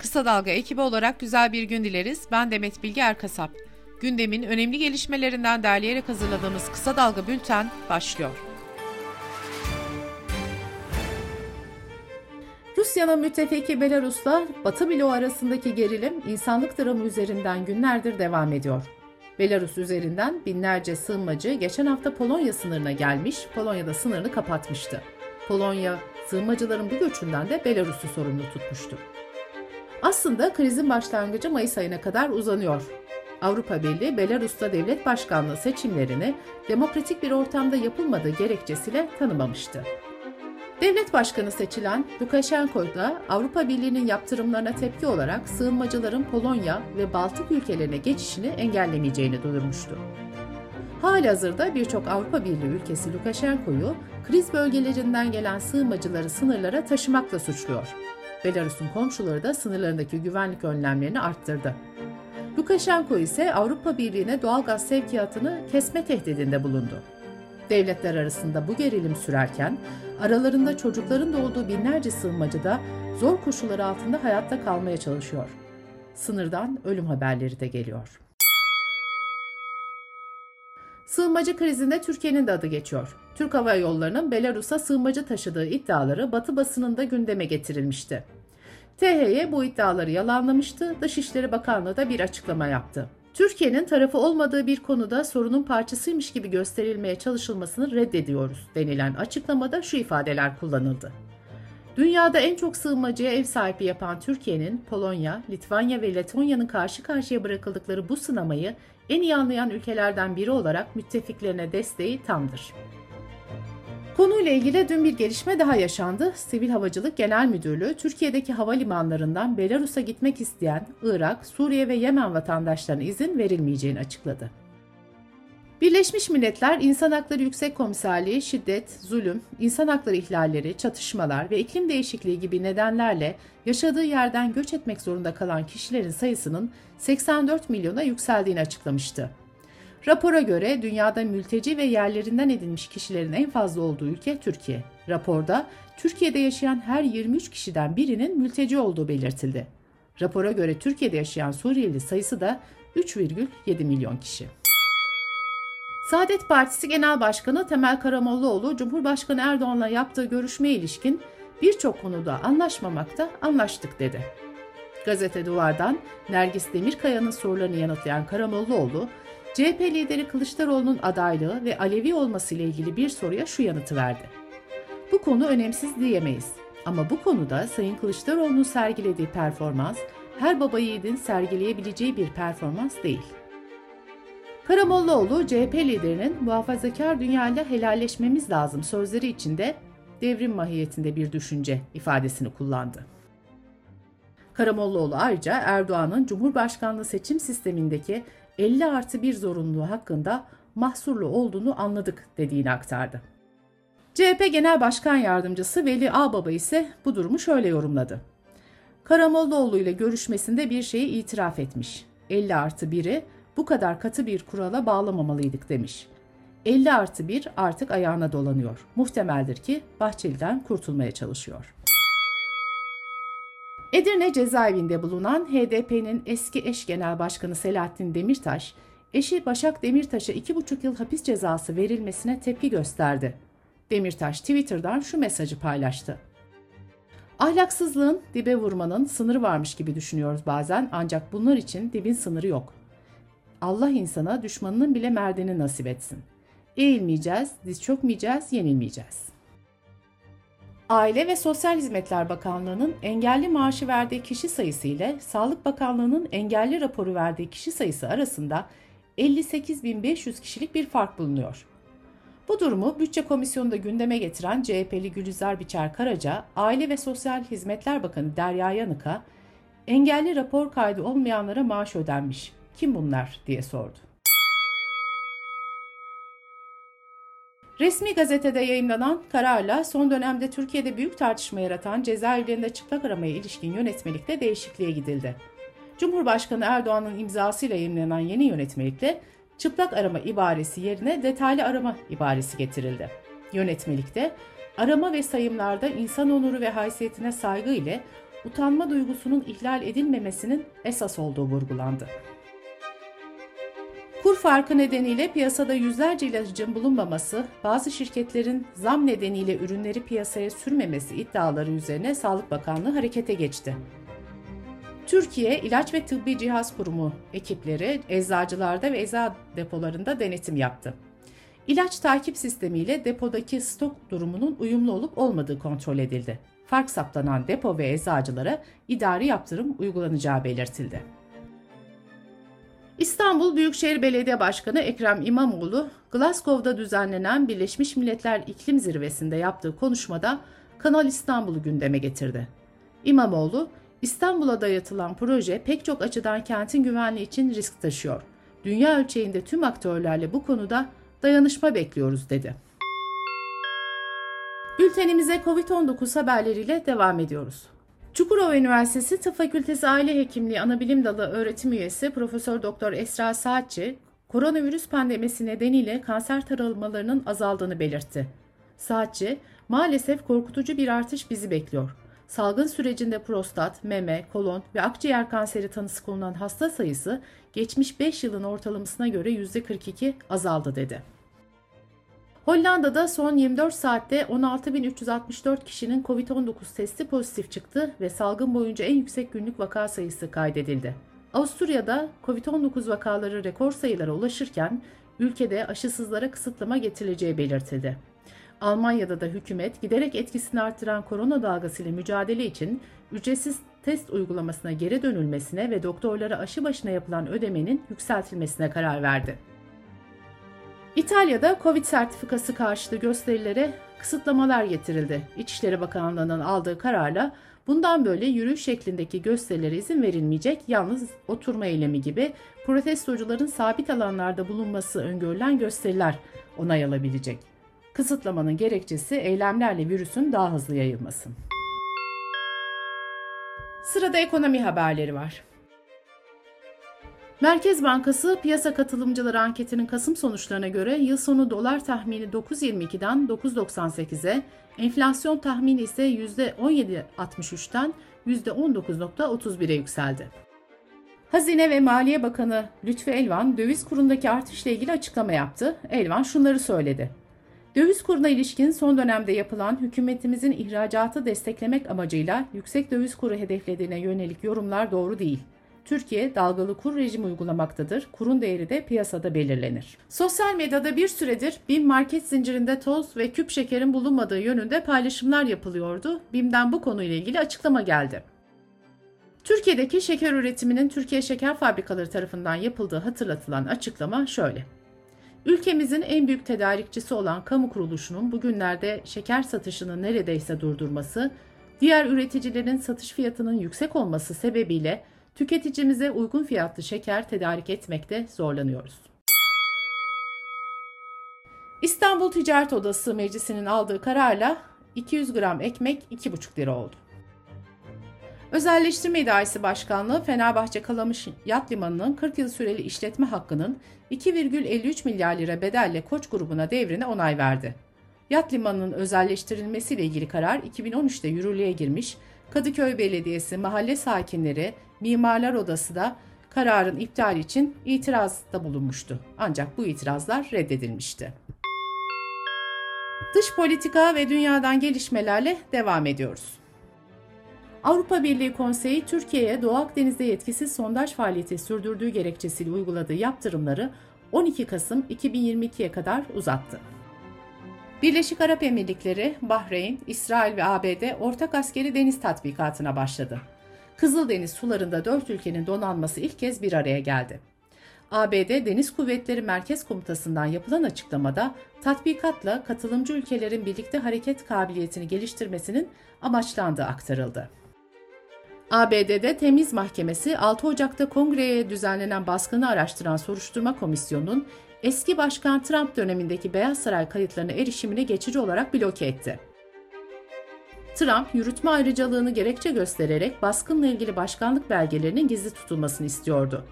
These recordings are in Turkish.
Kısa Dalga ekibi olarak güzel bir gün dileriz. Ben Demet Bilge Erkasap. Gündemin önemli gelişmelerinden derleyerek hazırladığımız Kısa Dalga Bülten başlıyor. Rusya'nın müttefiki Belarus'la Batı bloğu arasındaki gerilim insanlık dramı üzerinden günlerdir devam ediyor. Belarus üzerinden binlerce sığınmacı geçen hafta Polonya sınırına gelmiş, Polonya'da sınırını kapatmıştı. Polonya, sığınmacıların bu göçünden de Belarus'u sorumlu tutmuştu. Aslında krizin başlangıcı Mayıs ayına kadar uzanıyor. Avrupa Birliği, Belarus'ta devlet başkanlığı seçimlerini demokratik bir ortamda yapılmadığı gerekçesiyle tanımamıştı. Devlet başkanı seçilen Lukashenko da Avrupa Birliği'nin yaptırımlarına tepki olarak sığınmacıların Polonya ve Baltık ülkelerine geçişini engellemeyeceğini duyurmuştu. Halihazırda birçok Avrupa Birliği ülkesi Lukashenko'yu kriz bölgelerinden gelen sığınmacıları sınırlara taşımakla suçluyor. Belarus'un komşuları da sınırlarındaki güvenlik önlemlerini arttırdı. Lukashenko ise Avrupa Birliği'ne doğal gaz sevkiyatını kesme tehdidinde bulundu. Devletler arasında bu gerilim sürerken aralarında çocukların da olduğu binlerce sığınmacı da zor koşullar altında hayatta kalmaya çalışıyor. Sınırdan ölüm haberleri de geliyor. Sığınmacı krizinde Türkiye'nin de adı geçiyor. Türk Hava Yolları'nın Belarus'a sığınmacı taşıdığı iddiaları Batı basınında gündeme getirilmişti. THY bu iddiaları yalanlamıştı, Dışişleri Bakanlığı da bir açıklama yaptı. Türkiye'nin tarafı olmadığı bir konuda sorunun parçasıymış gibi gösterilmeye çalışılmasını reddediyoruz denilen açıklamada şu ifadeler kullanıldı. Dünyada en çok sığınmacıya ev sahipliği yapan Türkiye'nin Polonya, Litvanya ve Letonya'nın karşı karşıya bırakıldıkları bu sınamayı en iyi anlayan ülkelerden biri olarak müttefiklerine desteği tamdır. Konuyla ilgili dün bir gelişme daha yaşandı. Sivil Havacılık Genel Müdürlüğü Türkiye'deki havalimanlarından Belarus'a gitmek isteyen Irak, Suriye ve Yemen vatandaşlarına izin verilmeyeceğini açıkladı. Birleşmiş Milletler İnsan Hakları Yüksek Komiserliği şiddet, zulüm, insan hakları ihlalleri, çatışmalar ve iklim değişikliği gibi nedenlerle yaşadığı yerden göç etmek zorunda kalan kişilerin sayısının 84 milyona yükseldiğini açıklamıştı. Rapora göre dünyada mülteci ve yerlerinden edilmiş kişilerin en fazla olduğu ülke Türkiye. Raporda Türkiye'de yaşayan her 23 kişiden birinin mülteci olduğu belirtildi. Rapora göre Türkiye'de yaşayan Suriyeli sayısı da 3,7 milyon kişi. Saadet Partisi Genel Başkanı Temel Karamollaoğlu, Cumhurbaşkanı Erdoğan'la yaptığı görüşmeye ilişkin birçok konuda anlaşmamakta anlaştık dedi. Gazete Duvar'dan Nergis Demirkaya'nın sorularını yanıtlayan Karamollaoğlu, CHP lideri Kılıçdaroğlu'nun adaylığı ve Alevi olması ile ilgili bir soruya şu yanıtı verdi. Bu konu önemsiz diyemeyiz. Ama bu konuda Sayın Kılıçdaroğlu'nun sergilediği performans her baba yiğidin sergileyebileceği bir performans değil. Karamollaoğlu CHP liderinin muhafazakar dünyayla helalleşmemiz lazım sözleri içinde devrim mahiyetinde bir düşünce ifadesini kullandı. Karamollaoğlu ayrıca Erdoğan'ın Cumhurbaşkanlığı seçim sistemindeki 50 artı 1 zorunluluğu hakkında mahsurlu olduğunu anladık dediğini aktardı. CHP Genel Başkan Yardımcısı Veli Ağbaba ise bu durumu şöyle yorumladı. Karamollaoğlu ile görüşmesinde bir şeyi itiraf etmiş. 50 artı 1'i bu kadar katı bir kurala bağlamamalıydık demiş. 50 artı 1 artık ayağına dolanıyor. Muhtemeldir ki Bahçeli'den kurtulmaya çalışıyor. Edirne cezaevinde bulunan HDP'nin eski eş genel başkanı Selahattin Demirtaş, eşi Başak Demirtaş'a 2,5 yıl hapis cezası verilmesine tepki gösterdi. Demirtaş Twitter'dan şu mesajı paylaştı. Ahlaksızlığın, dibe vurmanın sınırı varmış gibi düşünüyoruz bazen ancak bunlar için dibin sınırı yok. Allah insana düşmanının bile merdeni nasip etsin. Eğilmeyeceğiz, diz çökmeyeceğiz, yenilmeyeceğiz. Aile ve Sosyal Hizmetler Bakanlığı'nın engelli maaşı verdiği kişi sayısı ile Sağlık Bakanlığı'nın engelli raporu verdiği kişi sayısı arasında 58.500 kişilik bir fark bulunuyor. Bu durumu Bütçe Komisyonu'nda gündeme getiren CHP'li Gülizar Biçer Karaca, Aile ve Sosyal Hizmetler Bakanı Derya Yanık'a engelli rapor kaydı olmayanlara maaş ödenmiş. Kim bunlar diye sordu. Resmi gazetede yayımlanan kararla son dönemde Türkiye'de büyük tartışma yaratan cezaevlerinde çıplak aramaya ilişkin yönetmelikte değişikliğe gidildi. Cumhurbaşkanı Erdoğan'ın imzasıyla yayımlanan yeni yönetmelikte çıplak arama ibaresi yerine detaylı arama ibaresi getirildi. Yönetmelikte arama ve sayımlarda insan onuru ve haysiyetine saygı ile utanma duygusunun ihlal edilmemesinin esas olduğu vurgulandı. Kur farkı nedeniyle piyasada yüzlerce ilacın bulunmaması, bazı şirketlerin zam nedeniyle ürünleri piyasaya sürmemesi iddiaları üzerine Sağlık Bakanlığı harekete geçti. Türkiye İlaç ve Tıbbi Cihaz Kurumu ekipleri eczacılarda ve ecza depolarında denetim yaptı. İlaç takip sistemiyle depodaki stok durumunun uyumlu olup olmadığı kontrol edildi. Fark saptanan depo ve eczacılara idari yaptırım uygulanacağı belirtildi. İstanbul Büyükşehir Belediye Başkanı Ekrem İmamoğlu, Glasgow'da düzenlenen Birleşmiş Milletler İklim Zirvesi'nde yaptığı konuşmada Kanal İstanbul'u gündeme getirdi. İmamoğlu, İstanbul'a dayatılan proje pek çok açıdan kentin güvenliği için risk taşıyor. Dünya ölçeğinde tüm aktörlerle bu konuda dayanışma bekliyoruz dedi. Bültenimize COVID-19 haberleriyle devam ediyoruz. Çukurova Üniversitesi Tıp Fakültesi Aile Hekimliği Anabilim Dalı öğretim üyesi Profesör Doktor Esra Saatçi, koronavirüs pandemisi nedeniyle kanser taralmalarının azaldığını belirtti. Saatçi, maalesef korkutucu bir artış bizi bekliyor. Salgın sürecinde prostat, meme, kolon ve akciğer kanseri tanısı konulan hasta sayısı geçmiş 5 yılın ortalamasına göre %42 azaldı dedi. Hollanda'da son 24 saatte 16.364 kişinin COVID-19 testi pozitif çıktı ve salgın boyunca en yüksek günlük vaka sayısı kaydedildi. Avusturya'da COVID-19 vakaları rekor sayılara ulaşırken ülkede aşısızlara kısıtlama getirileceği belirtildi. Almanya'da da hükümet giderek etkisini arttıran korona dalgasıyla mücadele için ücretsiz test uygulamasına geri dönülmesine ve doktorlara aşı başına yapılan ödemenin yükseltilmesine karar verdi. İtalya'da Covid sertifikası karşıtı gösterilere kısıtlamalar getirildi. İçişleri Bakanlığı'nın aldığı kararla bundan böyle yürüyüş şeklindeki gösterilere izin verilmeyecek, yalnız oturma eylemi gibi protestocuların sabit alanlarda bulunması öngörülen gösteriler onay alabilecek. Kısıtlamanın gerekçesi eylemlerle virüsün daha hızlı yayılması. Sırada ekonomi haberleri var. Merkez Bankası piyasa katılımcıları anketinin Kasım sonuçlarına göre yıl sonu dolar tahmini 9.22'den 9.98'e, enflasyon tahmini ise %17.63'ten %19.31'e yükseldi. Hazine ve Maliye Bakanı Lütfü Elvan döviz kurundaki artışla ilgili açıklama yaptı. Elvan şunları söyledi. Döviz kuruna ilişkin son dönemde yapılan hükümetimizin ihracatı desteklemek amacıyla yüksek döviz kuru hedeflediğine yönelik yorumlar doğru değil. Türkiye dalgalı kur rejimi uygulamaktadır. Kurun değeri de piyasada belirlenir. Sosyal medyada bir süredir BİM market zincirinde toz ve küp şekerin bulunmadığı yönünde paylaşımlar yapılıyordu. BİM'den bu konuyla ilgili açıklama geldi. Türkiye'deki şeker üretiminin Türkiye Şeker Fabrikaları tarafından yapıldığı hatırlatılan açıklama şöyle. Ülkemizin en büyük tedarikçisi olan kamu kuruluşunun bugünlerde şeker satışını neredeyse durdurması, diğer üreticilerin satış fiyatının yüksek olması sebebiyle tüketicimize uygun fiyatlı şeker tedarik etmekte zorlanıyoruz. İstanbul Ticaret Odası Meclisi'nin aldığı kararla 200 gram ekmek 2,5 lira oldu. Özelleştirme İdaresi Başkanlığı Fenerbahçe Kalamış Yat Limanı'nın 40 yıl süreli işletme hakkının 2,53 milyar lira bedelle Koç grubuna devrine onay verdi. Yat Limanı'nın özelleştirilmesiyle ilgili karar 2013'te yürürlüğe girmiş, Kadıköy Belediyesi, mahalle sakinleri, Mimarlar Odası da kararın iptali için itirazda bulunmuştu. Ancak bu itirazlar reddedilmişti. Dış politika ve dünyadan gelişmelerle devam ediyoruz. Avrupa Birliği Konseyi Türkiye'ye Doğu Akdeniz'de yetkisiz sondaj faaliyeti sürdürdüğü gerekçesiyle uyguladığı yaptırımları 12 Kasım 2022'ye kadar uzattı. Birleşik Arap Emirlikleri, Bahreyn, İsrail ve ABD ortak askeri deniz tatbikatına başladı. Kızıldeniz sularında dört ülkenin donanması ilk kez bir araya geldi. ABD Deniz Kuvvetleri Merkez Komutası'ndan yapılan açıklamada tatbikatla katılımcı ülkelerin birlikte hareket kabiliyetini geliştirmesinin amaçlandığı aktarıldı. ABD'de Temiz Mahkemesi 6 Ocak'ta kongreye düzenlenen baskını araştıran soruşturma komisyonunun eski başkan Trump dönemindeki Beyaz Saray kayıtlarına erişimini geçici olarak bloke etti. Trump, yürütme ayrıcalığını gerekçe göstererek baskınla ilgili başkanlık belgelerinin gizli tutulmasını istiyordu.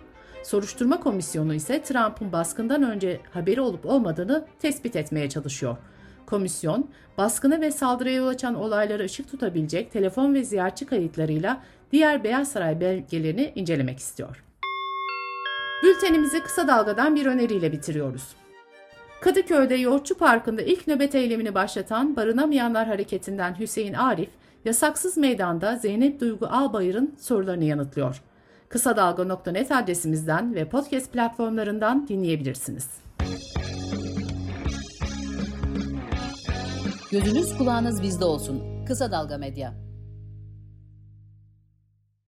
Soruşturma komisyonu ise Trump'ın baskından önce haberi olup olmadığını tespit etmeye çalışıyor. Komisyon, baskını ve saldırıya yol açan olaylara ışık tutabilecek telefon ve ziyaretçi kayıtlarıyla diğer Beyaz Saray belgelerini incelemek istiyor. Bültenimizi kısa dalgadan bir öneriyle bitiriyoruz. Kadıköy'de Yoğurtçu Parkı'nda ilk nöbet eylemini başlatan Barınamayanlar Hareketi'nden Hüseyin Arif, yasaksız meydanda Zeynep Duygu Albayır'ın sorularını yanıtlıyor. Kısa Dalga.net adresimizden ve podcast platformlarından dinleyebilirsiniz. Gözünüz kulağınız bizde olsun. Kısa Dalga Medya.